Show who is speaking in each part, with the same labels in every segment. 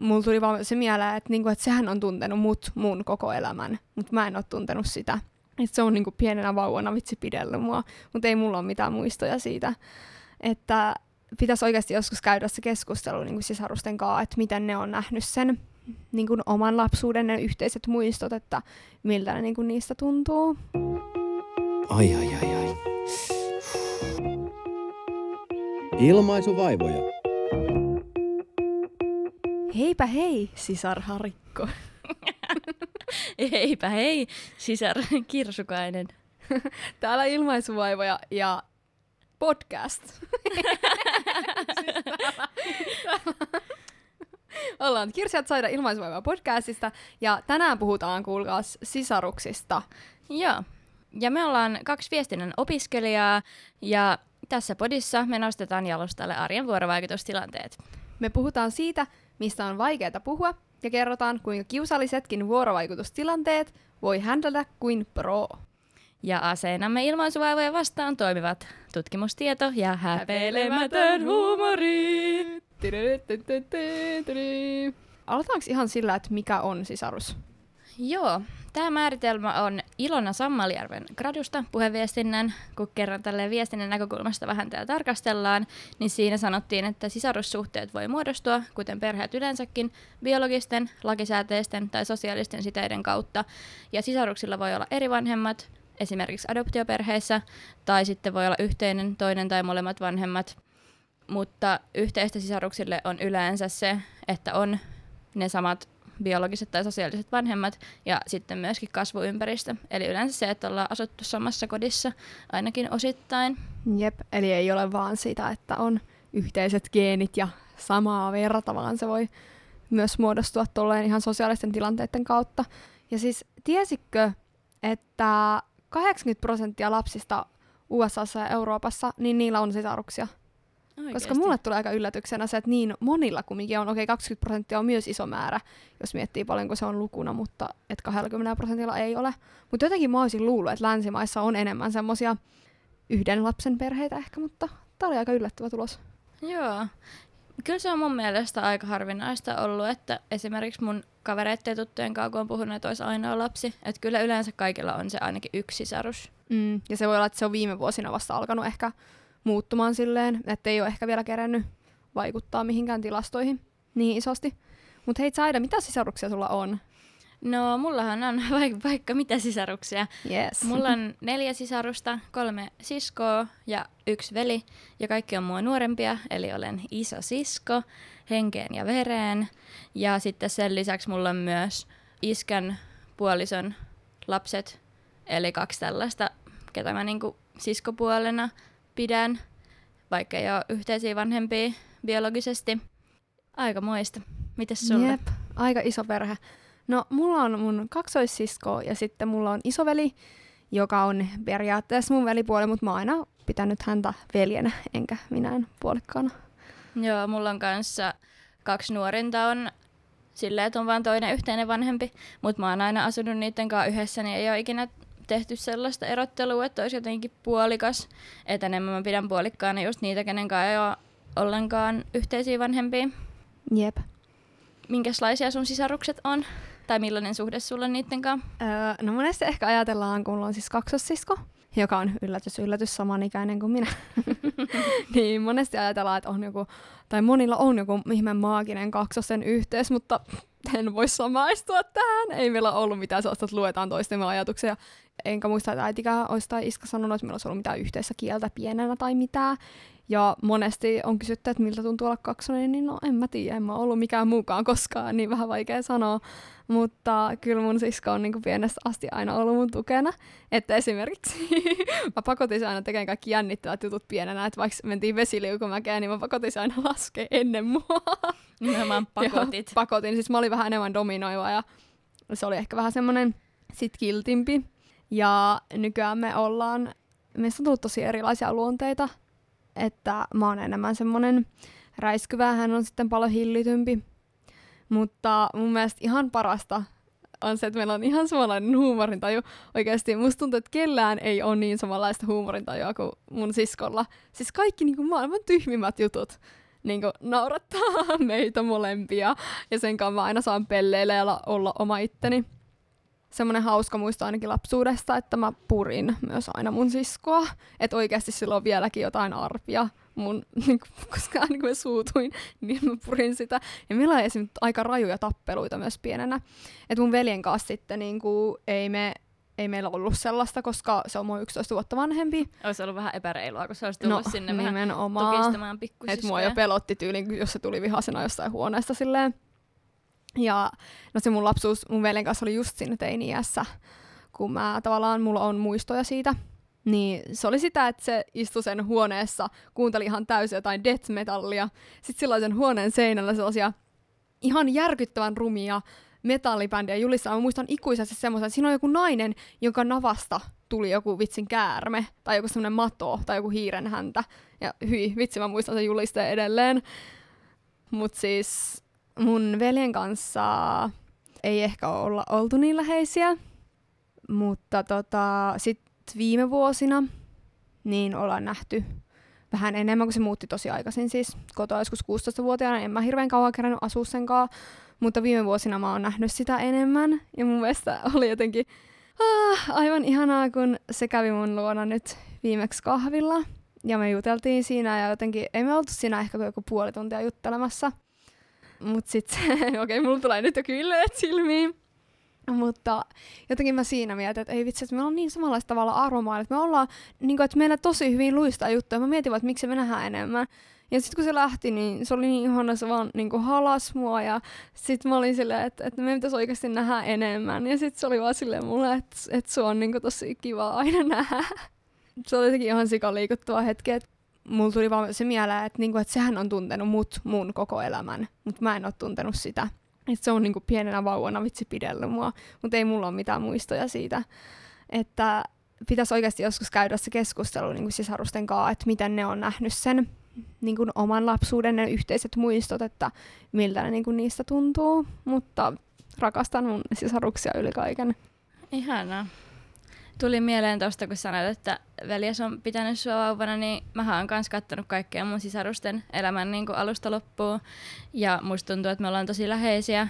Speaker 1: mulla tuli vaan se mieleen, että, niinku, että sehän on tuntenut mut mun koko elämän, mutta mä en ole tuntenut sitä. Että se on niinku pienenä vauvana vitsi pidellyt mua, mutta ei mulla ole mitään muistoja siitä. Että pitäisi oikeasti joskus käydä se keskustelu niin kuin sisarusten kanssa, että miten ne on nähnyt sen niin kuin oman lapsuuden ne yhteiset muistot, että miltä ne niin kuin niistä tuntuu.
Speaker 2: Ai ai ai ai. Ilmaisuvaivoja.
Speaker 1: Heipä hei, sisar Harikko.
Speaker 3: Heipä hei, sisar Kirsukainen.
Speaker 1: Täällä ilmaisuvaivoja ja podcast. Ollaan Kirsiat Saida ilmaisuvaivoja podcastista ja tänään puhutaan kuulkaas sisaruksista.
Speaker 3: Joo. Ja me ollaan kaksi viestinnän opiskelijaa ja tässä podissa me nostetaan jalustalle arjen vuorovaikutustilanteet.
Speaker 1: Me puhutaan siitä, mistä on vaikeaa puhua ja kerrotaan, kuinka kiusallisetkin vuorovaikutustilanteet voi handlata kuin pro.
Speaker 3: Ja aseenamme ilmaisuvaivoja vastaan toimivat tutkimustieto ja häpeilemätön huumori.
Speaker 1: Aloitetaanko ihan sillä, että mikä on sisarus?
Speaker 3: Joo, tämä määritelmä on Ilona Sammaljärven gradusta puheviestinnän. Kun kerran tälle viestinnän näkökulmasta vähän täällä tarkastellaan, niin siinä sanottiin, että sisarussuhteet voi muodostua, kuten perheet yleensäkin, biologisten, lakisääteisten tai sosiaalisten siteiden kautta. Ja sisaruksilla voi olla eri vanhemmat, esimerkiksi adoptioperheissä, tai sitten voi olla yhteinen toinen tai molemmat vanhemmat. Mutta yhteistä sisaruksille on yleensä se, että on ne samat biologiset tai sosiaaliset vanhemmat ja sitten myöskin kasvuympäristö. Eli yleensä se, että ollaan asuttu samassa kodissa ainakin osittain.
Speaker 1: Jep, eli ei ole vaan sitä, että on yhteiset geenit ja samaa verta, vaan se voi myös muodostua tolleen ihan sosiaalisten tilanteiden kautta. Ja siis tiesitkö, että 80 prosenttia lapsista USAssa ja Euroopassa, niin niillä on sisaruksia? Oikeasti. Koska mulle tulee aika yllätyksenä se, että niin monilla kumminkin on, okei okay, 20 prosenttia on myös iso määrä, jos miettii paljonko se on lukuna, mutta et 20 prosentilla ei ole. Mutta jotenkin mä olisin luullut, että länsimaissa on enemmän semmosia yhden lapsen perheitä ehkä, mutta tää oli aika yllättävä tulos.
Speaker 3: Joo. Kyllä se on mun mielestä aika harvinaista ollut, että esimerkiksi mun kavereiden ja tuttujen kanssa, kun on puhunut, että olisi ainoa lapsi, että kyllä yleensä kaikilla on se ainakin yksi sisarus.
Speaker 1: Mm, ja se voi olla, että se on viime vuosina vasta alkanut ehkä muuttumaan silleen, että ei ole ehkä vielä kerännyt vaikuttaa mihinkään tilastoihin niin isosti. Mutta hei Saida, mitä sisaruksia sulla on?
Speaker 3: No, mullahan on vaikka, vaikka mitä sisaruksia.
Speaker 1: Yes.
Speaker 3: Mulla on neljä sisarusta, kolme siskoa ja yksi veli. Ja kaikki on mua nuorempia, eli olen iso sisko henkeen ja vereen. Ja sitten sen lisäksi mulla on myös iskän puolison lapset, eli kaksi tällaista, ketä mä niinku siskopuolena pidän, vaikka ei ole yhteisiä vanhempia biologisesti. Aika muista. Mites sulla?
Speaker 1: Jep, aika iso perhe. No, mulla on mun kaksoissisko ja sitten mulla on isoveli, joka on periaatteessa mun velipuoli, mutta mä oon aina pitänyt häntä veljenä, enkä minä puolikkaana.
Speaker 3: Joo, mulla on kanssa kaksi nuorinta on silleen, että on vaan toinen yhteinen vanhempi, mutta mä oon aina asunut niiden kanssa yhdessä, niin ei ole ikinä tehty sellaista erottelua, että olisi jotenkin puolikas. Että enemmän mä pidän puolikkaana just niitä, kenen kanssa ei ole ollenkaan yhteisiä vanhempia.
Speaker 1: Jep.
Speaker 3: Minkälaisia sun sisarukset on? Tai millainen suhde sulla on niiden kanssa?
Speaker 1: Öö, no monesti ehkä ajatellaan, kun on siis kaksossisko, joka on yllätys, yllätys samanikäinen kuin minä. niin monesti ajatellaan, että on joku, tai monilla on joku ihme maaginen kaksosen yhteys, mutta en voi samaistua tähän. Ei meillä ollut mitään sellaista, että luetaan toistemme ajatuksia. Enkä muista, että äitikään olisi tai iska sanonut, että meillä olisi ollut mitään yhteistä kieltä pienenä tai mitään. Ja monesti on kysytty, että miltä tuntuu olla kaksonen, niin no en mä tiedä, en mä ollut mikään muukaan koskaan, niin vähän vaikea sanoa. Mutta kyllä mun sisko on niin pienestä asti aina ollut mun tukena. Että esimerkiksi mä pakotin aina tekemään kaikki jännittävät jutut pienenä, että vaikka mentiin vesiliukumäkeen, niin mä pakotin aina laskea ennen mua.
Speaker 3: Nimenomaan pakotit.
Speaker 1: Ja pakotin, siis mä olin vähän enemmän dominoiva ja se oli ehkä vähän semmoinen sit kiltimpi. Ja nykyään me ollaan, meistä on tullut tosi erilaisia luonteita, että mä oon enemmän semmonen räiskyvä, hän on sitten paljon hillitympi. Mutta mun mielestä ihan parasta on se, että meillä on ihan samanlainen huumorintaju. Oikeasti musta tuntuu, että kellään ei ole niin samanlaista huumorintajua kuin mun siskolla. Siis kaikki niin kuin maailman tyhmimmät jutut, niin kuin, naurattaa meitä molempia. Ja sen kanssa mä aina saan pelleillä ja olla oma itteni. Semmoinen hauska muisto ainakin lapsuudesta, että mä purin myös aina mun siskoa. Että oikeasti silloin on vieläkin jotain arpia mun, niin kuin, koska aina kun mä suutuin, niin mä purin sitä. Ja meillä on esimerkiksi aika rajuja tappeluita myös pienenä. Että mun veljen kanssa sitten niin kuin, ei me ei meillä ollut sellaista, koska se on mua 11 vuotta vanhempi.
Speaker 3: Olisi ollut vähän epäreilua, kun se olisi tullut
Speaker 1: no,
Speaker 3: sinne
Speaker 1: nimenomaan.
Speaker 3: vähän tukistamaan pikkusiskoja.
Speaker 1: Että mua jo pelotti tyyliin, jos se tuli vihasena jostain huoneesta silleen. Ja no se mun lapsuus mun veljen kanssa oli just siinä teini-iässä, kun mä tavallaan, mulla on muistoja siitä. Niin se oli sitä, että se istui sen huoneessa, kuunteli ihan täysin jotain death metallia. Sitten silloin sen huoneen seinällä sellaisia ihan järkyttävän rumia metallibändiä julistaa. Mä muistan ikuisesti semmoisen, että siinä on joku nainen, jonka navasta tuli joku vitsin käärme, tai joku semmoinen mato, tai joku hiiren häntä. Ja hyi, vitsi, mä muistan sen julisteen edelleen. Mut siis mun veljen kanssa ei ehkä olla oltu niin läheisiä, mutta tota, sit viime vuosina niin ollaan nähty vähän enemmän, kun se muutti tosi aikaisin siis kotoa joskus 16-vuotiaana. En mä hirveän kauan kerännyt asua sen kanssa, mutta viime vuosina mä oon nähnyt sitä enemmän. Ja mun mielestä oli jotenkin ah, aivan ihanaa, kun se kävi mun luona nyt viimeksi kahvilla. Ja me juteltiin siinä ja jotenkin, ei me oltu siinä ehkä joku puoli tuntia juttelemassa. Mut sit okei, okay, mulla tulee nyt jo kylleet silmiin. Mutta jotenkin mä siinä mietin, että ei vitsi, että meillä on niin samanlaista tavalla arvomaailma, että me ollaan, niin kuin, että meillä tosi hyvin luistaa juttuja. Mä mietin vaan, että miksi me nähdään enemmän. Ja sitten kun se lähti, niin se oli niin ihana, se vaan niin halas mua ja sitten mä olin silleen, että, että me pitäisi oikeasti nähdä enemmän. Ja sitten se oli vaan silleen mulle, että, että se on niin kuin tosi kiva aina nähdä. Se oli jotenkin ihan sikaliikuttava hetki, että mulla tuli vaan se mieleen, että, niin kuin, että sehän on tuntenut mut mun koko elämän, mutta mä en ole tuntenut sitä. Että se on niin kuin pienenä vauvana vitsi pidellyt mua, mutta ei mulla ole mitään muistoja siitä. Että pitäisi oikeasti joskus käydä se keskustelu niin kuin sisarusten kanssa, että miten ne on nähnyt sen niin kuin oman lapsuuden ne yhteiset muistot, että miltä ne niin kuin niistä tuntuu. Mutta rakastan mun sisaruksia yli kaiken.
Speaker 3: Ihanaa. Tuli mieleen tuosta, kun sanoit, että veljes on pitänyt sua vauvana, niin mä oon kanssa kattonut kaikkea mun sisarusten elämän niin kuin alusta loppuun. Ja musta tuntuu, että me ollaan tosi läheisiä.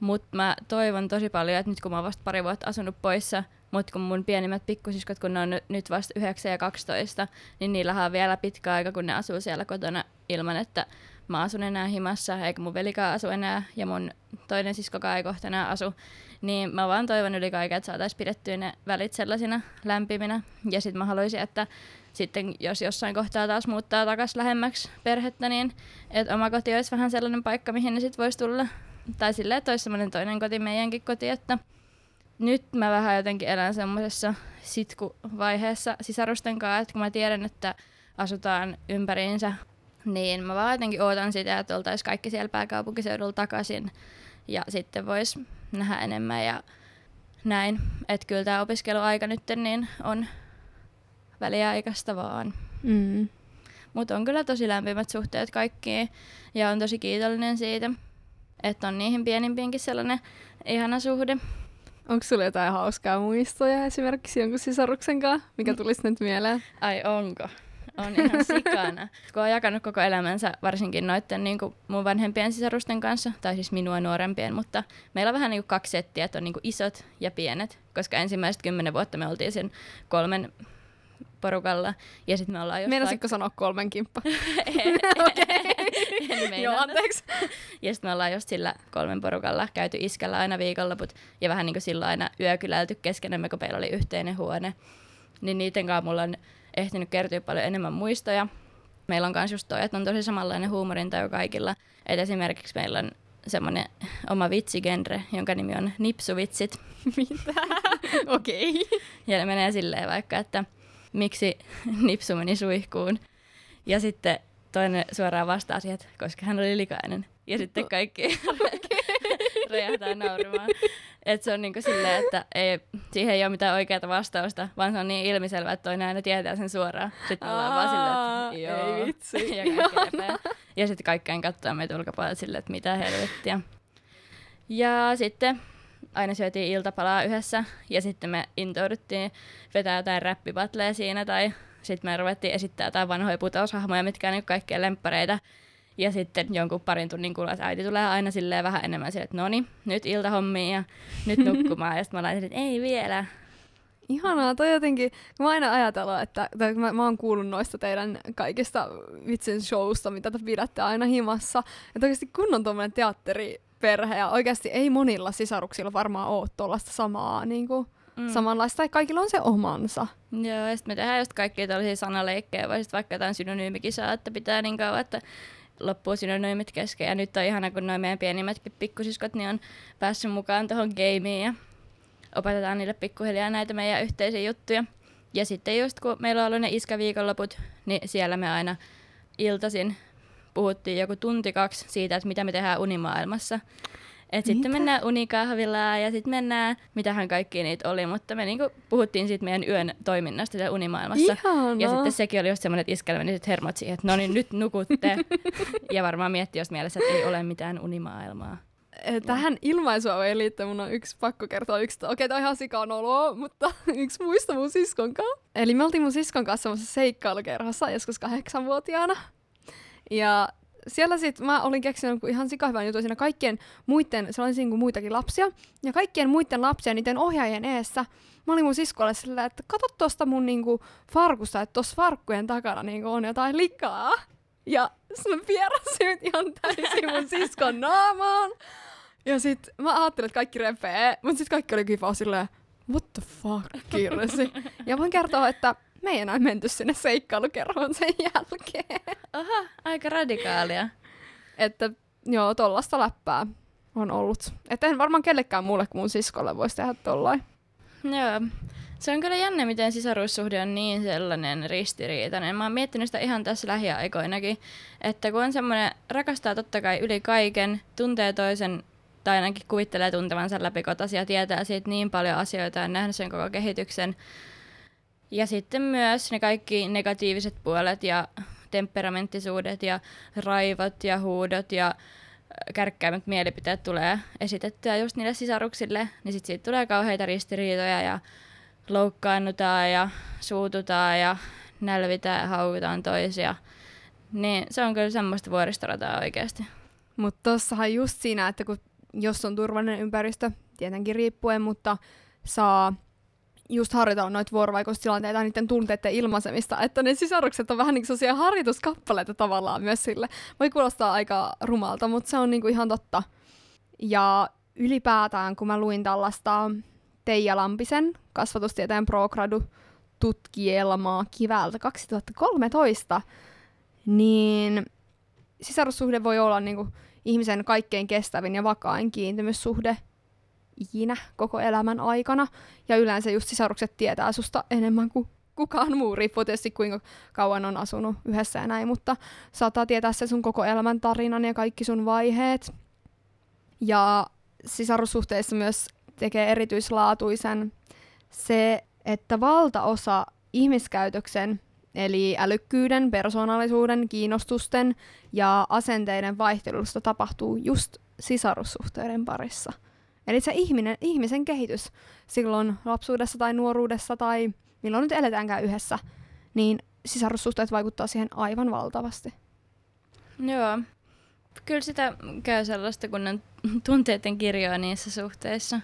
Speaker 3: Mutta mä toivon tosi paljon, että nyt kun mä oon vasta pari vuotta asunut poissa, mutta kun mun pienimmät pikkusiskot, kun ne on nyt vasta 9 ja 12, niin niillä on vielä pitkä aika, kun ne asuu siellä kotona ilman, että mä asun enää himassa, eikä mun velikaan asu enää, ja mun toinen siskokaan ei kohta enää asu. Niin mä vaan toivon yli kaiken, että saataisiin pidettyä ne välit sellaisina lämpiminä. Ja sitten mä haluaisin, että sitten jos jossain kohtaa taas muuttaa takaisin lähemmäksi perhettä, niin että oma koti olisi vähän sellainen paikka, mihin ne sitten voisi tulla. Tai silleen, että olisi semmoinen toinen koti, meidänkin koti, että nyt mä vähän jotenkin elän semmoisessa sitkuvaiheessa sisarusten kanssa, että kun mä tiedän, että asutaan ympäriinsä, niin mä vaan jotenkin ootan sitä, että oltaisiin kaikki siellä pääkaupunkiseudulla takaisin ja sitten vois nähdä enemmän ja näin. Että kyllä tämä opiskeluaika nyt niin on väliaikaista vaan.
Speaker 1: Mm.
Speaker 3: Mutta on kyllä tosi lämpimät suhteet kaikkiin ja on tosi kiitollinen siitä, että on niihin pienimpiinkin sellainen ihana suhde.
Speaker 1: Onko sulla jotain hauskaa muistoja esimerkiksi jonkun sisaruksen kanssa, mikä tulisi nyt mieleen?
Speaker 3: Ai onko? On ihan sikana. Kun on jakanut koko elämänsä varsinkin noiden niin kuin mun vanhempien sisarusten kanssa, tai siis minua nuorempien, mutta meillä on vähän niin kuin kaksi settiä, että on niin kuin isot ja pienet, koska ensimmäiset kymmenen vuotta me oltiin sen kolmen porukalla. Ja sitten me ollaan
Speaker 1: jostain... Meinasitko sanoa kolmen kimppa?
Speaker 3: en Joo, anteeksi. ja sitten me ollaan just sillä kolmen porukalla käyty iskällä aina viikonloput ja vähän niin kuin silloin aina yökylälty keskenämme, kun meillä oli yhteinen huone. Niin niiden kanssa mulla on ehtinyt kertyä paljon enemmän muistoja. Meillä on myös just toi, että on tosi samanlainen huumorintaju kaikilla. Et esimerkiksi meillä on semmoinen oma vitsigenre, jonka nimi on nipsuvitsit.
Speaker 1: Mitä? Okei. Okay.
Speaker 3: Ja ne menee silleen vaikka, että miksi nipsu meni suihkuun. Ja sitten toinen suoraan vastaa siihen, että koska hän oli likainen. Ja sitten kaikki räjähtää nauramaan. Et se on niinku silleen, että ei, siihen ei ole mitään oikeaa vastausta, vaan se on niin ilmiselvä, että toinen aina tietää sen suoraan. Sitten me ollaan vaan silleen, että joo.
Speaker 1: Ei vitsi.
Speaker 3: ja, ja sitten kaikkeen katsoo meitä ulkopuolella silleen, että mitä helvettiä. Ja sitten aina syötiin iltapalaa yhdessä ja sitten me intouduttiin vetää jotain räppipatleja siinä tai sitten me ruvettiin esittää jotain vanhoja putoushahmoja, mitkä on niin kaikkien lemppareita. Ja sitten jonkun parin tunnin kuluttua äiti tulee aina silleen vähän enemmän silleen, että no niin, nyt iltahommiin ja nyt nukkumaan. ja sitten mä laitan, että ei vielä.
Speaker 1: Ihanaa, toi jotenkin, kun mä aina ajatellaan, että tai mä, mä oon kuullut noista teidän kaikista vitsin showsta, mitä te pidätte aina himassa. Että oikeasti kunnon tuommoinen teatteriperhe ja oikeasti ei monilla sisaruksilla varmaan ole tuollaista samaa niin kuin, mm. samanlaista, tai kaikilla on se omansa.
Speaker 3: Joo, ja sitten me tehdään just kaikkia tällaisia sanaleikkejä, vai sitten vaikka jotain synonyymikisaa, että pitää niin kauan, että loppuu synonyymit kesken. Ja nyt on ihana, kun noin meidän pienimmätkin pikkusiskot niin on päässyt mukaan tuohon gameen ja opetetaan niille pikkuhiljaa näitä meidän yhteisiä juttuja. Ja sitten just kun meillä on ollut ne iskäviikonloput, niin siellä me aina iltasin puhuttiin joku tunti kaksi siitä, että mitä me tehdään unimaailmassa. Et sitten mennään unikahvilaan ja sitten mennään, mitähän kaikki niitä oli, mutta me niinku puhuttiin siitä meidän yön toiminnasta siellä unimaailmassa.
Speaker 1: Ihanaa.
Speaker 3: Ja sitten sekin oli just semmoinen, että iskällä meni sit hermot siihen, että no niin nyt nukutte. ja varmaan mietti jos mielessä, että ei ole mitään unimaailmaa.
Speaker 1: Eh, tähän ilmaisua voi liittyä, mun on yksi pakko kertoa yksi, okei okay, toi on ihan sikaan oloa, mutta yksi muista mun siskon kanssa. Eli me oltiin mun siskon kanssa semmoisessa seikkailukerhossa joskus kahdeksanvuotiaana. Ja siellä sit mä olin keksinyt ihan sikahyvän jutun siinä kaikkien muiden, se oli niin muitakin lapsia, ja kaikkien muiden lapsien niiden ohjaajien eessä mä olin mun siskolle sillä, että kato tuosta mun niinku farkusta, että tuossa farkkujen takana niinku on jotain likaa. Ja mä vierasin ihan täysin mun siskon naamaan. Ja sit mä ajattelin, että kaikki repee, mutta sit kaikki oli kiva silleen, what the fuck, kirsi. ja voin kertoa, että me ei enää menty sinne seikkailukerhoon sen jälkeen.
Speaker 3: Aha, aika radikaalia.
Speaker 1: Että joo, tollasta läppää on ollut. Että en varmaan kellekään muulle kuin mun siskolle voisi tehdä tollain.
Speaker 3: Joo. Se on kyllä jännä, miten sisaruussuhde on niin sellainen ristiriitainen. Mä oon miettinyt sitä ihan tässä lähiaikoinakin, että kun on semmoinen, rakastaa totta kai yli kaiken, tuntee toisen tai ainakin kuvittelee tuntevansa läpikotaisia ja tietää siitä niin paljon asioita ja nähnyt sen koko kehityksen. Ja sitten myös ne kaikki negatiiviset puolet ja temperamenttisuudet ja raivot ja huudot ja kärkkäimmät mielipiteet tulee esitettyä just niille sisaruksille, niin sitten siitä tulee kauheita ristiriitoja ja loukkaannutaan ja suututaan ja nälvitään ja haukutaan toisia. Niin se on kyllä semmoista vuoristorataa oikeasti.
Speaker 1: Mutta tossahan just siinä, että kun, jos on turvallinen ympäristö, tietenkin riippuen, mutta saa just harjoitella noita vuorovaikutustilanteita ja niiden tunteiden ilmaisemista, että ne sisarukset on vähän niin kuin harjoituskappaleita tavallaan myös sille. Voi kuulostaa aika rumalta, mutta se on niin kuin ihan totta. Ja ylipäätään, kun mä luin tällaista Teija Lampisen kasvatustieteen progradu tutkielmaa kivältä 2013, niin sisarussuhde voi olla niin kuin ihmisen kaikkein kestävin ja vakain kiintymyssuhde ikinä koko elämän aikana. Ja yleensä just sisarukset tietää susta enemmän kuin kukaan muu, riippuu tietysti kuinka kauan on asunut yhdessä ja näin, mutta saattaa tietää se sun koko elämän tarinan ja kaikki sun vaiheet. Ja sisarussuhteissa myös tekee erityislaatuisen se, että valtaosa ihmiskäytöksen, eli älykkyyden, persoonallisuuden, kiinnostusten ja asenteiden vaihtelusta tapahtuu just sisarussuhteiden parissa. Eli se ihminen, ihmisen kehitys silloin lapsuudessa tai nuoruudessa tai milloin nyt eletäänkään yhdessä, niin sisarussuhteet vaikuttaa siihen aivan valtavasti.
Speaker 3: Joo. Kyllä sitä käy sellaista kunnon tunteiden kirjoa niissä suhteissa.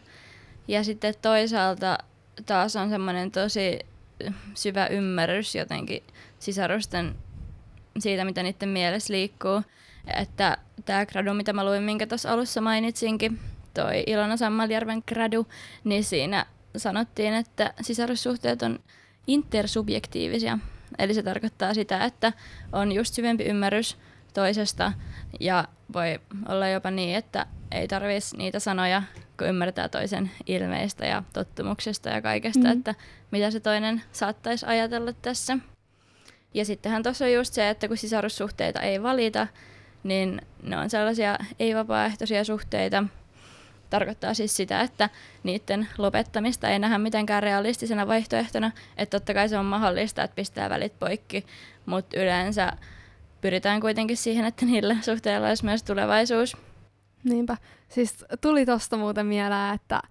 Speaker 3: Ja sitten toisaalta taas on semmoinen tosi syvä ymmärrys jotenkin sisarusten siitä, mitä niiden mielessä liikkuu. Että tämä gradu, mitä mä luin, minkä tuossa alussa mainitsinkin, toi Ilona Sammaljärven gradu, niin siinä sanottiin, että sisarussuhteet on intersubjektiivisia. Eli se tarkoittaa sitä, että on just syvempi ymmärrys toisesta ja voi olla jopa niin, että ei tarvitsisi niitä sanoja, kun ymmärtää toisen ilmeistä ja tottumuksesta ja kaikesta, mm. että mitä se toinen saattaisi ajatella tässä. Ja sittenhän tuossa on just se, että kun sisarussuhteita ei valita, niin ne on sellaisia ei-vapaaehtoisia suhteita, tarkoittaa siis sitä, että niiden lopettamista ei nähdä mitenkään realistisena vaihtoehtona, että totta kai se on mahdollista, että pistää välit poikki, mutta yleensä pyritään kuitenkin siihen, että niillä suhteilla olisi myös tulevaisuus.
Speaker 1: Niinpä. Siis tuli tosta muuten mieleen, että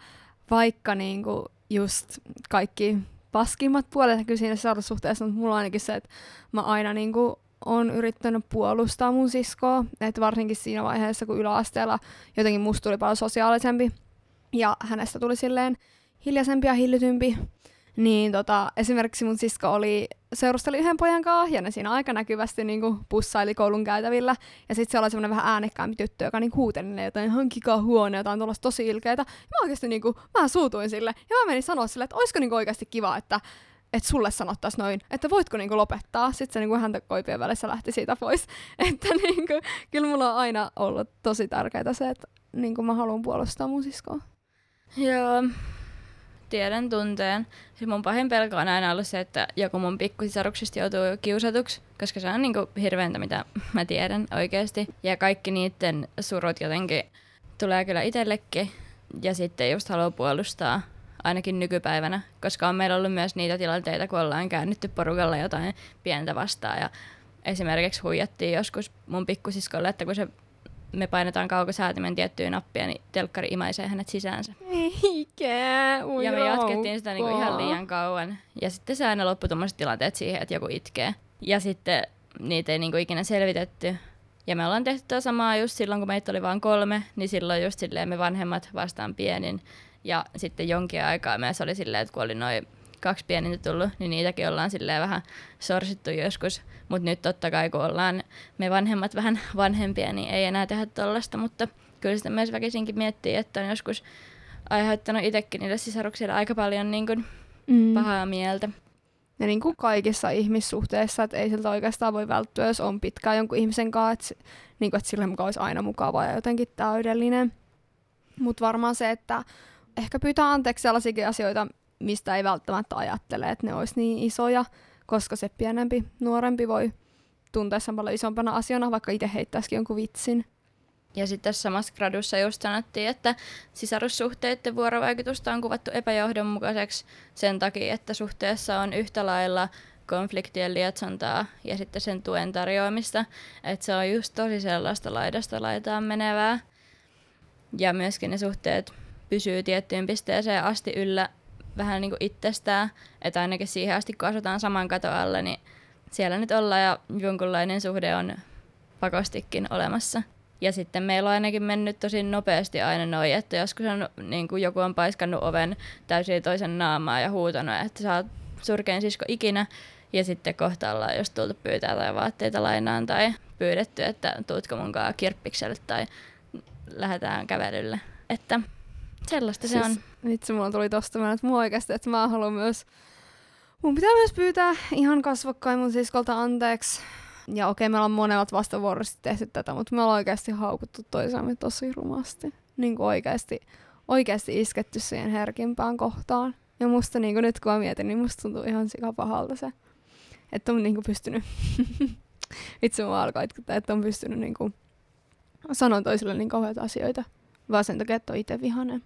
Speaker 1: vaikka niinku just kaikki paskimmat puolet kyllä siinä suhteessa, mutta mulla on ainakin se, että mä aina niinku on yrittänyt puolustaa mun siskoa, että varsinkin siinä vaiheessa, kun yläasteella jotenkin musta tuli paljon sosiaalisempi ja hänestä tuli silleen hiljaisempi ja hillitympi, niin tota, esimerkiksi mun sisko oli, seurusteli yhden pojan kanssa ja ne siinä aika näkyvästi niin kuin pussaili koulun käytävillä. Ja sitten se oli semmoinen vähän äänekkäämpi tyttö, joka niin huuteli jotain, hankikaa huone, jotain tosi ilkeitä. Ja mä oikeasti niin kuin, mä suutuin sille. Ja mä menin sanoa sille, että olisiko niin oikeasti kiva, että että sulle sanottaisiin noin, että voitko niinku lopettaa. Sitten se niinku häntä koipien välissä lähti siitä pois. Että niinku, kyllä mulla on aina ollut tosi tärkeää se, että niinku mä haluan puolustaa mun siskoa.
Speaker 3: Joo, tiedän tunteen. Siis mun pahin pelko on aina ollut se, että joku mun pikkusisaruksista joutuu kiusatuksi, koska se on niinku hirveintä, mitä mä tiedän oikeasti. Ja kaikki niiden surut jotenkin tulee kyllä itsellekin. Ja sitten just haluaa puolustaa ainakin nykypäivänä, koska on meillä ollut myös niitä tilanteita, kun ollaan käännytty porukalla jotain pientä vastaan. Ja esimerkiksi huijattiin joskus mun pikkusiskolle, että kun se me painetaan kaukosäätimen tiettyä nappia, niin telkkari imaisee hänet sisäänsä.
Speaker 1: Eikä,
Speaker 3: Ja me jatkettiin sitä niinku ihan liian kauan. Ja sitten se aina loppui tuommoiset tilanteet siihen, että joku itkee. Ja sitten niitä ei niinku ikinä selvitetty. Ja me ollaan tehty tätä samaa just silloin, kun meitä oli vain kolme, niin silloin just silleen me vanhemmat vastaan pienin. Ja sitten jonkin aikaa myös oli silleen, että kun oli noin kaksi pienintä tullut, niin niitäkin ollaan silleen vähän sorsittu joskus. Mutta nyt totta kai, kun ollaan me vanhemmat vähän vanhempia, niin ei enää tehdä tollasta, mutta kyllä sitä myös väkisinkin miettii, että on joskus aiheuttanut itsekin niille sisaruksille aika paljon niin kuin mm. pahaa mieltä.
Speaker 1: Ja niin kuin kaikissa ihmissuhteissa, että ei siltä oikeastaan voi välttyä, jos on pitkään jonkun ihmisen kanssa, että, niin kuin, että sille mukaan olisi aina mukava ja jotenkin täydellinen. Mutta varmaan se, että ehkä pyytää anteeksi sellaisiakin asioita, mistä ei välttämättä ajattele, että ne olisi niin isoja, koska se pienempi, nuorempi voi tuntea sen paljon isompana asiana, vaikka itse heittäisikin jonkun vitsin.
Speaker 3: Ja sitten tässä samassa gradussa just sanottiin, että sisarussuhteiden vuorovaikutusta on kuvattu epäjohdonmukaiseksi sen takia, että suhteessa on yhtä lailla konfliktien lietsontaa ja sitten sen tuen tarjoamista. Että se on just tosi sellaista laidasta laitaan menevää. Ja myöskin ne suhteet pysyy tiettyyn pisteeseen asti yllä vähän niin kuin itsestään, että ainakin siihen asti kun asutaan saman katon alla, niin siellä nyt ollaan ja jonkunlainen suhde on pakostikin olemassa. Ja sitten meillä on ainakin mennyt tosi nopeasti aina noin, että joskus on, niin kuin joku on paiskannut oven täysin toisen naamaa ja huutanut, että sä oot surkein sisko ikinä. Ja sitten kohta ollaan just tultu pyytää tai vaatteita lainaan tai pyydetty, että tuutko munkaan kirppikselle tai lähdetään kävelylle. Että sellaista siis, se on.
Speaker 1: Vitsi, mulla tuli tosta että mua oikeasti, että mä haluan myös... Mun pitää myös pyytää ihan kasvokkain mun siskolta anteeksi. Ja okei, me ollaan monet vastavuoroisesti tehty tätä, mutta me ollaan oikeasti haukuttu toisaamme tosi rumasti. Niin kuin oikeasti, oikeasti isketty siihen herkimpään kohtaan. Ja musta niin kuin nyt kun mä mietin, niin musta tuntuu ihan pahalta se, että on niin kuin pystynyt... Itse mä itkuttaa, että on pystynyt niin kuin sanoa toisille niin kauheita asioita. Vaan sen takia, että on itse vihainen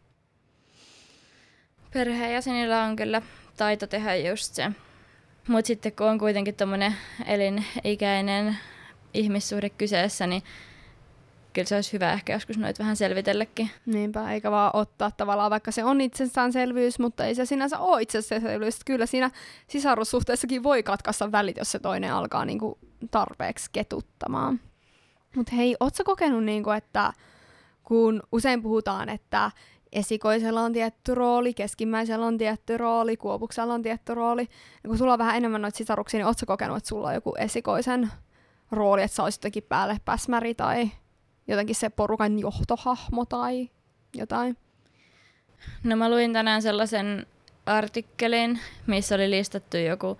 Speaker 3: perheenjäsenillä on kyllä taito tehdä just se. Mutta sitten kun on kuitenkin tuommoinen elinikäinen ihmissuhde kyseessä, niin kyllä se olisi hyvä ehkä joskus noit vähän selvitelläkin.
Speaker 1: Niinpä, eikä vaan ottaa tavallaan, vaikka se on itsestäänselvyys, mutta ei se sinänsä ole itsestäänselvyys. Kyllä siinä sisarussuhteessakin voi katkaista välit, jos se toinen alkaa niinku tarpeeksi ketuttamaan. Mutta hei, ootko kokenut, niinku, että kun usein puhutaan, että esikoisella on tietty rooli, keskimmäisellä on tietty rooli, kuopuksella on tietty rooli. Ja kun sulla on vähän enemmän noita sisaruksia, niin ootko kokenut, että sulla on joku esikoisen rooli, että sä olisit jotenkin päälle päsmäri tai jotenkin se porukan johtohahmo tai jotain?
Speaker 3: No mä luin tänään sellaisen artikkelin, missä oli listattu joku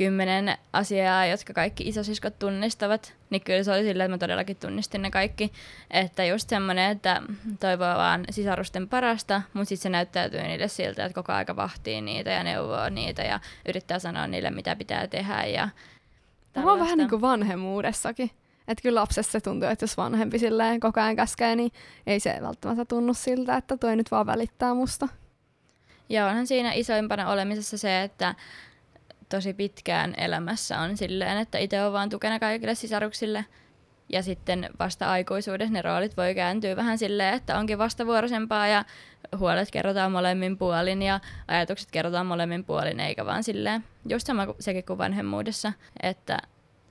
Speaker 3: kymmenen asiaa, jotka kaikki isosiskot tunnistavat, niin kyllä se oli silleen, että mä todellakin tunnistin ne kaikki. Että just semmoinen, että toivoo vaan sisarusten parasta, mutta sitten se näyttäytyy niille siltä, että koko aika vahtii niitä ja neuvoo niitä ja yrittää sanoa niille, mitä pitää tehdä. Ja
Speaker 1: Tämä on vähän niin kuin vanhemmuudessakin. Että kyllä lapsessa se tuntuu, että jos vanhempi silleen koko ajan käskee, niin ei se välttämättä tunnu siltä, että toi nyt vaan välittää musta.
Speaker 3: Ja onhan siinä isoimpana olemisessa se, että tosi pitkään elämässä on silleen, että itse on vaan tukena kaikille sisaruksille. Ja sitten vasta aikuisuudessa ne roolit voi kääntyä vähän silleen, että onkin vastavuoroisempaa ja huolet kerrotaan molemmin puolin ja ajatukset kerrotaan molemmin puolin, eikä vaan silleen, just sama sekin kuin vanhemmuudessa, että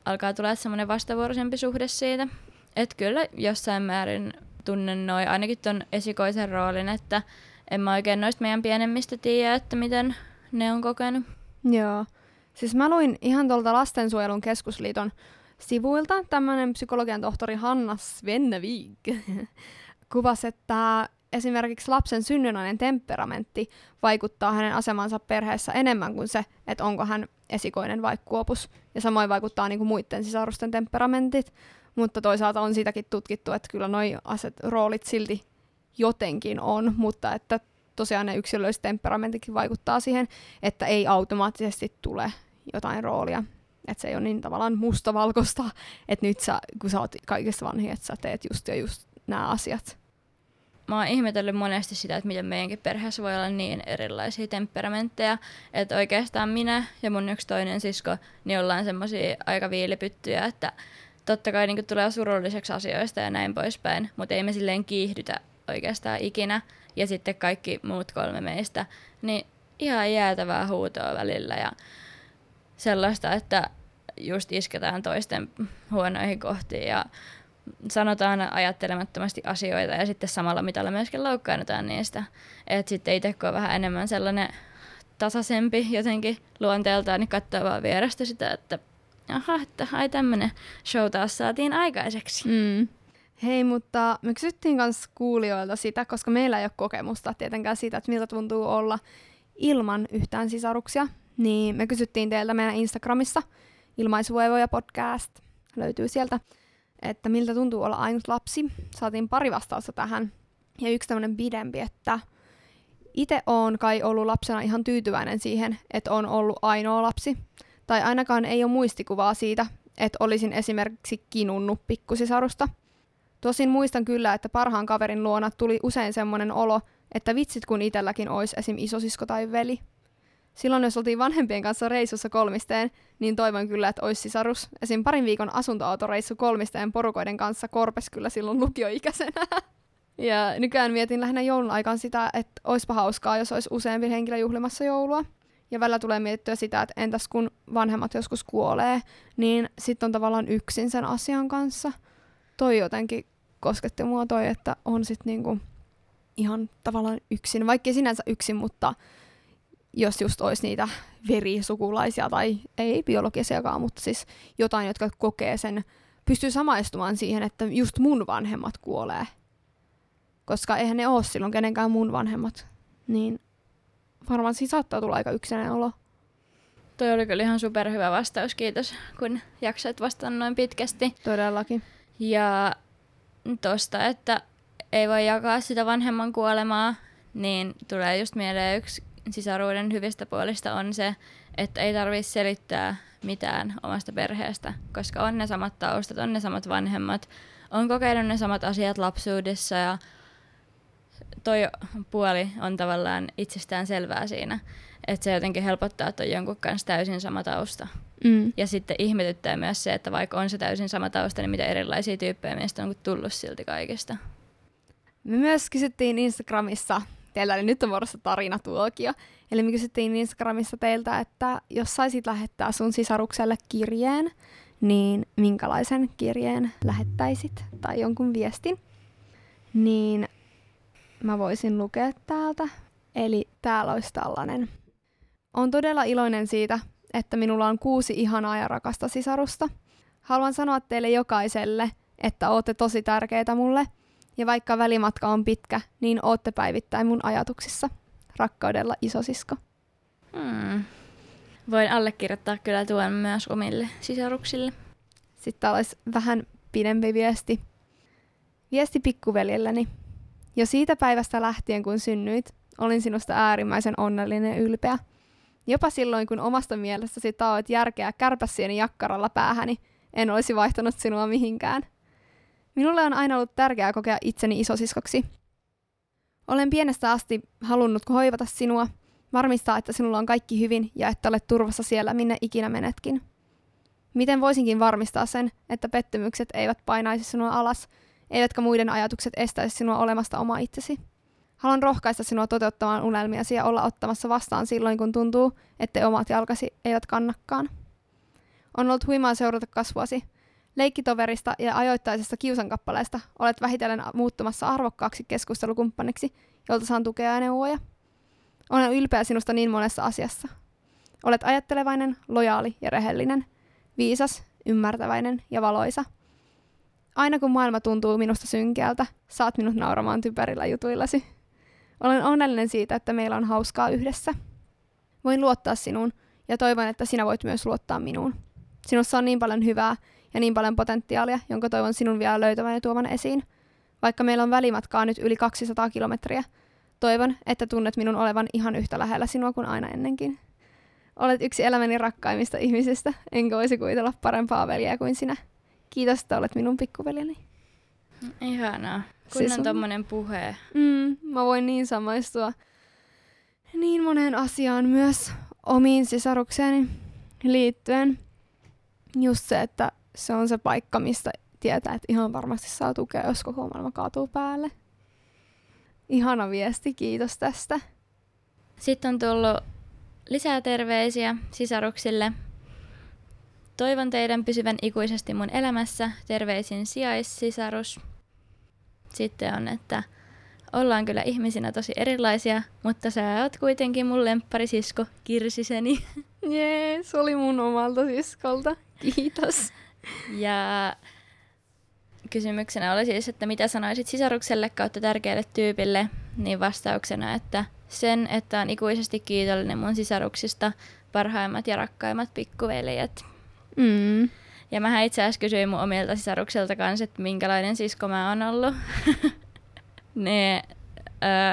Speaker 3: alkaa tulla semmoinen vastavuoroisempi suhde siitä. Että kyllä jossain määrin tunnen noin ainakin ton esikoisen roolin, että en mä oikein noista meidän pienemmistä tiedä, että miten ne on kokenut.
Speaker 1: Joo. Siis mä luin ihan tuolta Lastensuojelun keskusliiton sivuilta tämmöinen psykologian tohtori Hanna Svennevig kuvasi, että esimerkiksi lapsen synnynnäinen temperamentti vaikuttaa hänen asemansa perheessä enemmän kuin se, että onko hän esikoinen vai kuopus. Ja samoin vaikuttaa niin kuin muiden sisarusten temperamentit, mutta toisaalta on siitäkin tutkittu, että kyllä noi aset, roolit silti jotenkin on, mutta että tosiaan ne yksilölliset temperamentitkin vaikuttaa siihen, että ei automaattisesti tule jotain roolia. Että se ei ole niin tavallaan mustavalkoista, että nyt sä, kun sä oot kaikista vanhin, että sä teet just ja just nämä asiat.
Speaker 3: Mä oon ihmetellyt monesti sitä, että miten meidänkin perheessä voi olla niin erilaisia temperamentteja, että oikeastaan minä ja mun yksi toinen sisko, niin ollaan semmoisia aika viilipyttyjä, että totta kai niin tulee surulliseksi asioista ja näin poispäin, mutta ei me silleen kiihdytä oikeastaan ikinä. Ja sitten kaikki muut kolme meistä, niin ihan jäätävää huutoa välillä ja sellaista, että just isketään toisten huonoihin kohtiin ja sanotaan ajattelemattomasti asioita ja sitten samalla mitalla myöskin loukkaannutaan niistä. Että sitten itse kun on vähän enemmän sellainen tasaisempi jotenkin luonteeltaan, niin katsoo vaan vierestä sitä, että aha, että ai tämmönen show taas saatiin aikaiseksi.
Speaker 1: Mm. Hei, mutta me kysyttiin myös kuulijoilta sitä, koska meillä ei ole kokemusta tietenkään siitä, että miltä tuntuu olla ilman yhtään sisaruksia. Niin me kysyttiin teiltä meidän Instagramissa, Ilmaisuvoivoja podcast, löytyy sieltä, että miltä tuntuu olla ainut lapsi. Saatiin pari vastausta tähän. Ja yksi tämmöinen pidempi, että itse on kai ollut lapsena ihan tyytyväinen siihen, että on ollut ainoa lapsi. Tai ainakaan ei ole muistikuvaa siitä, että olisin esimerkiksi kinunnut pikkusisarusta. Tosin muistan kyllä, että parhaan kaverin luona tuli usein semmoinen olo, että vitsit kun itselläkin olisi esim. isosisko tai veli. Silloin jos oltiin vanhempien kanssa reissussa kolmisteen, niin toivon kyllä, että olisi sisarus. Esim. parin viikon asuntoautoreissu kolmisteen porukoiden kanssa korpes kyllä silloin lukioikäisenä. Ja nykyään mietin lähinnä joulun aikaan sitä, että olisipa hauskaa, jos olisi useampi henkilö juhlimassa joulua. Ja välillä tulee mietittyä sitä, että entäs kun vanhemmat joskus kuolee, niin sitten on tavallaan yksin sen asian kanssa. Toi jotenkin kosketti mua toi, että on sitten niinku ihan tavallaan yksin, vaikka sinänsä yksin, mutta jos just olisi niitä verisukulaisia tai ei biologisiakaan, mutta siis jotain, jotka kokee sen, pystyy samaistumaan siihen, että just mun vanhemmat kuolee. Koska eihän ne ole silloin kenenkään mun vanhemmat. Niin varmaan siinä saattaa tulla aika yksinäinen olo.
Speaker 3: Toi oli kyllä ihan superhyvä vastaus, kiitos kun jaksoit vastata noin pitkästi.
Speaker 1: Todellakin.
Speaker 3: Ja tosta, että ei voi jakaa sitä vanhemman kuolemaa, niin tulee just mieleen yksi sisaruuden hyvistä puolista on se, että ei tarvitse selittää mitään omasta perheestä, koska on ne samat taustat, on ne samat vanhemmat, on kokenut ne samat asiat lapsuudessa ja toi puoli on tavallaan itsestään selvää siinä, että se jotenkin helpottaa, että on jonkun kanssa täysin sama tausta.
Speaker 1: Mm.
Speaker 3: Ja sitten ihmetyttää myös se, että vaikka on se täysin sama tausta, niin mitä erilaisia tyyppejä meistä on tullut silti kaikesta.
Speaker 1: Me myös kysyttiin Instagramissa, teillä oli nyt on vuorossa tarinatuokio, eli me kysyttiin Instagramissa teiltä, että jos saisit lähettää sun sisarukselle kirjeen, niin minkälaisen kirjeen lähettäisit tai jonkun viestin, niin mä voisin lukea täältä. Eli täällä olisi tällainen. On todella iloinen siitä, että minulla on kuusi ihanaa ja rakasta sisarusta. Haluan sanoa teille jokaiselle, että ootte tosi tärkeitä mulle, ja vaikka välimatka on pitkä, niin ootte päivittäin mun ajatuksissa. Rakkaudella isosisko.
Speaker 3: Hmm. Voin allekirjoittaa kyllä tuon myös omille sisaruksille.
Speaker 1: Sitten täällä olisi vähän pidempi viesti. Viesti pikkuveljelleni. Jo siitä päivästä lähtien, kun synnyit, olin sinusta äärimmäisen onnellinen ja ylpeä. Jopa silloin, kun omasta mielestäsi taoit järkeä kärpäsieni jakkaralla päähäni, en olisi vaihtanut sinua mihinkään. Minulle on aina ollut tärkeää kokea itseni isosiskoksi. Olen pienestä asti halunnut hoivata sinua, varmistaa, että sinulla on kaikki hyvin ja että olet turvassa siellä, minne ikinä menetkin. Miten voisinkin varmistaa sen, että pettymykset eivät painaisi sinua alas, eivätkä muiden ajatukset estäisi sinua olemasta oma itsesi? Haluan rohkaista sinua toteuttamaan unelmiasi ja olla ottamassa vastaan silloin, kun tuntuu, että omat jalkasi eivät kannakkaan. On ollut huimaa seurata kasvuasi. Leikkitoverista ja ajoittaisesta kiusankappaleesta olet vähitellen muuttumassa arvokkaaksi keskustelukumppaniksi, jolta saan tukea ja neuvoja. Olen ylpeä sinusta niin monessa asiassa. Olet ajattelevainen, lojaali ja rehellinen, viisas, ymmärtäväinen ja valoisa. Aina kun maailma tuntuu minusta synkeältä, saat minut nauramaan typerillä jutuillasi. Olen onnellinen siitä, että meillä on hauskaa yhdessä. Voin luottaa sinuun ja toivon, että sinä voit myös luottaa minuun. Sinussa on niin paljon hyvää ja niin paljon potentiaalia, jonka toivon sinun vielä löytävän ja tuovan esiin. Vaikka meillä on välimatkaa nyt yli 200 kilometriä, toivon, että tunnet minun olevan ihan yhtä lähellä sinua kuin aina ennenkin. Olet yksi elämäni rakkaimmista ihmisistä, enkä voisi kuvitella parempaa veljeä kuin sinä. Kiitos, että olet minun pikkuveljeni.
Speaker 3: Ihanaa.
Speaker 1: Siis
Speaker 3: Kunnon
Speaker 1: on-
Speaker 3: tommonen puhe.
Speaker 1: Mm, mä voin niin samaistua niin moneen asiaan myös omiin sisarukseeni liittyen. Just se, että se on se paikka, mistä tietää, että ihan varmasti saa tukea, jos koko maailma kaatuu päälle. Ihana viesti, kiitos tästä.
Speaker 3: Sitten on tullut lisää terveisiä sisaruksille. Toivon teidän pysyvän ikuisesti mun elämässä. Terveisin sijaissisarus. Sitten on, että ollaan kyllä ihmisinä tosi erilaisia, mutta sä oot kuitenkin mun lempparisisko Kirsiseni.
Speaker 1: Jee, se oli mun omalta siskolta. Kiitos.
Speaker 3: Ja kysymyksenä oli siis, että mitä sanoisit sisarukselle kautta tärkeälle tyypille, niin vastauksena, että sen, että on ikuisesti kiitollinen mun sisaruksista, parhaimmat ja rakkaimmat pikkuveljet.
Speaker 1: Mm.
Speaker 3: Ja mä itse asiassa kysyin mun omilta sisaruksilta kanssa, että minkälainen sisko mä oon ollut. ne,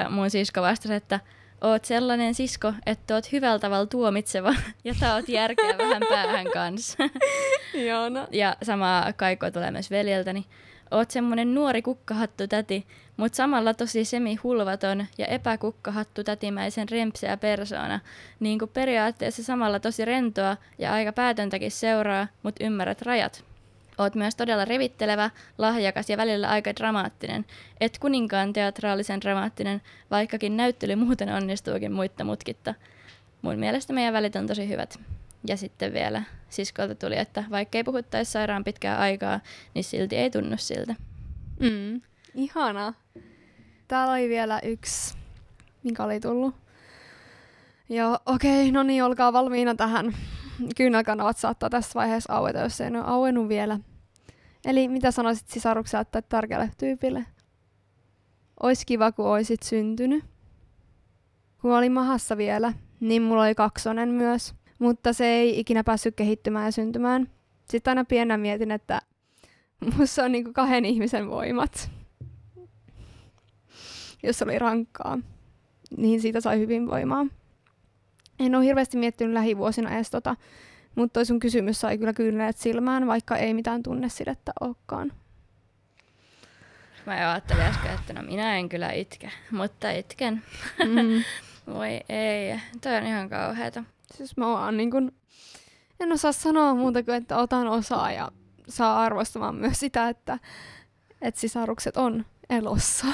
Speaker 3: ö, mun sisko vastasi, että oot sellainen sisko, että oot hyvällä tavalla tuomitseva ja taot järkeä vähän päähän kanssa.
Speaker 1: Ihana.
Speaker 3: Ja samaa kaikua tulee myös veljeltäni. Oot semmonen nuori kukkahattu täti, mut samalla tosi semi-hulvaton ja epäkukkahattu tätimäisen rempseä persoona. Niin kuin periaatteessa samalla tosi rentoa ja aika päätöntäkin seuraa, mut ymmärrät rajat. Oot myös todella revittelevä, lahjakas ja välillä aika dramaattinen. Et kuninkaan teatraalisen dramaattinen, vaikkakin näyttely muuten onnistuukin muitta mutkitta. Mun mielestä meidän välit on tosi hyvät. Ja sitten vielä siskolta tuli, että vaikka ei puhuttaisi sairaan pitkää aikaa, niin silti ei tunnu siltä.
Speaker 1: Mm. Ihana. Täällä oli vielä yksi, mikä oli tullut. Ja okei, no niin, olkaa valmiina tähän. Kyynelkanavat saattaa tässä vaiheessa aueta, jos ei ne ole auennut vielä. Eli mitä sanoisit sisarukselle tai tärkeälle tyypille? Ois kiva, kun oisit syntynyt. Kun olin mahassa vielä, niin mulla oli kaksonen myös, mutta se ei ikinä päässyt kehittymään ja syntymään. Sitten aina pienä mietin, että musta on niinku kahden ihmisen voimat. Jos oli rankkaa, niin siitä sai hyvinvoimaa. En ole hirveästi miettinyt lähivuosina edes tota, mutta toi sun kysymys sai kyllä kyyneleet silmään, vaikka ei mitään tunnesidettä olekaan.
Speaker 3: Mä ajattelin äsken, että no minä en kyllä itke, mutta itken.
Speaker 1: Mm.
Speaker 3: Voi ei, toi on ihan kauheata.
Speaker 1: Siis mä vaan niin kun, en osaa sanoa muuta kuin, että otan osaa ja saa arvostamaan myös sitä, että, että sisarukset on elossa.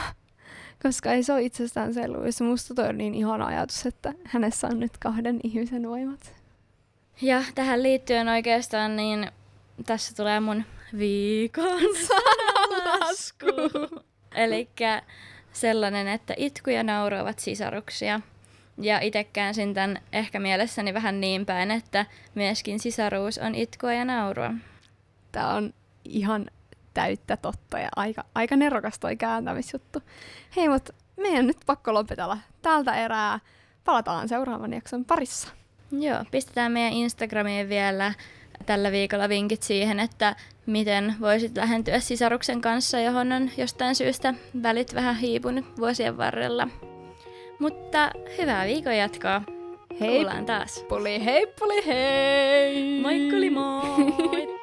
Speaker 1: Koska ei se ole itsestäänselvyys. Musta toi on niin ihana ajatus, että hänessä on nyt kahden ihmisen voimat.
Speaker 3: Ja tähän liittyen oikeastaan, niin tässä tulee mun viikon sananlasku. Eli sellainen, että itku ja nauru ovat sisaruksia. Ja itse käänsin tämän ehkä mielessäni vähän niin päin, että myöskin sisaruus on itkua ja naurua.
Speaker 1: Tää on ihan täyttä totta ja aika, aika nerokas toi kääntämisjuttu. Hei, mut meidän on nyt pakko lopetella tältä erää. Palataan seuraavan jakson parissa.
Speaker 3: Joo, pistetään meidän Instagramiin vielä tällä viikolla vinkit siihen, että miten voisit lähentyä sisaruksen kanssa, johon on jostain syystä välit vähän hiipunut vuosien varrella. Mutta hyvää viikon jatkoa.
Speaker 1: Hei
Speaker 3: Kuullaan taas.
Speaker 1: puli, hei puli, hei!
Speaker 3: Moikkuli moi!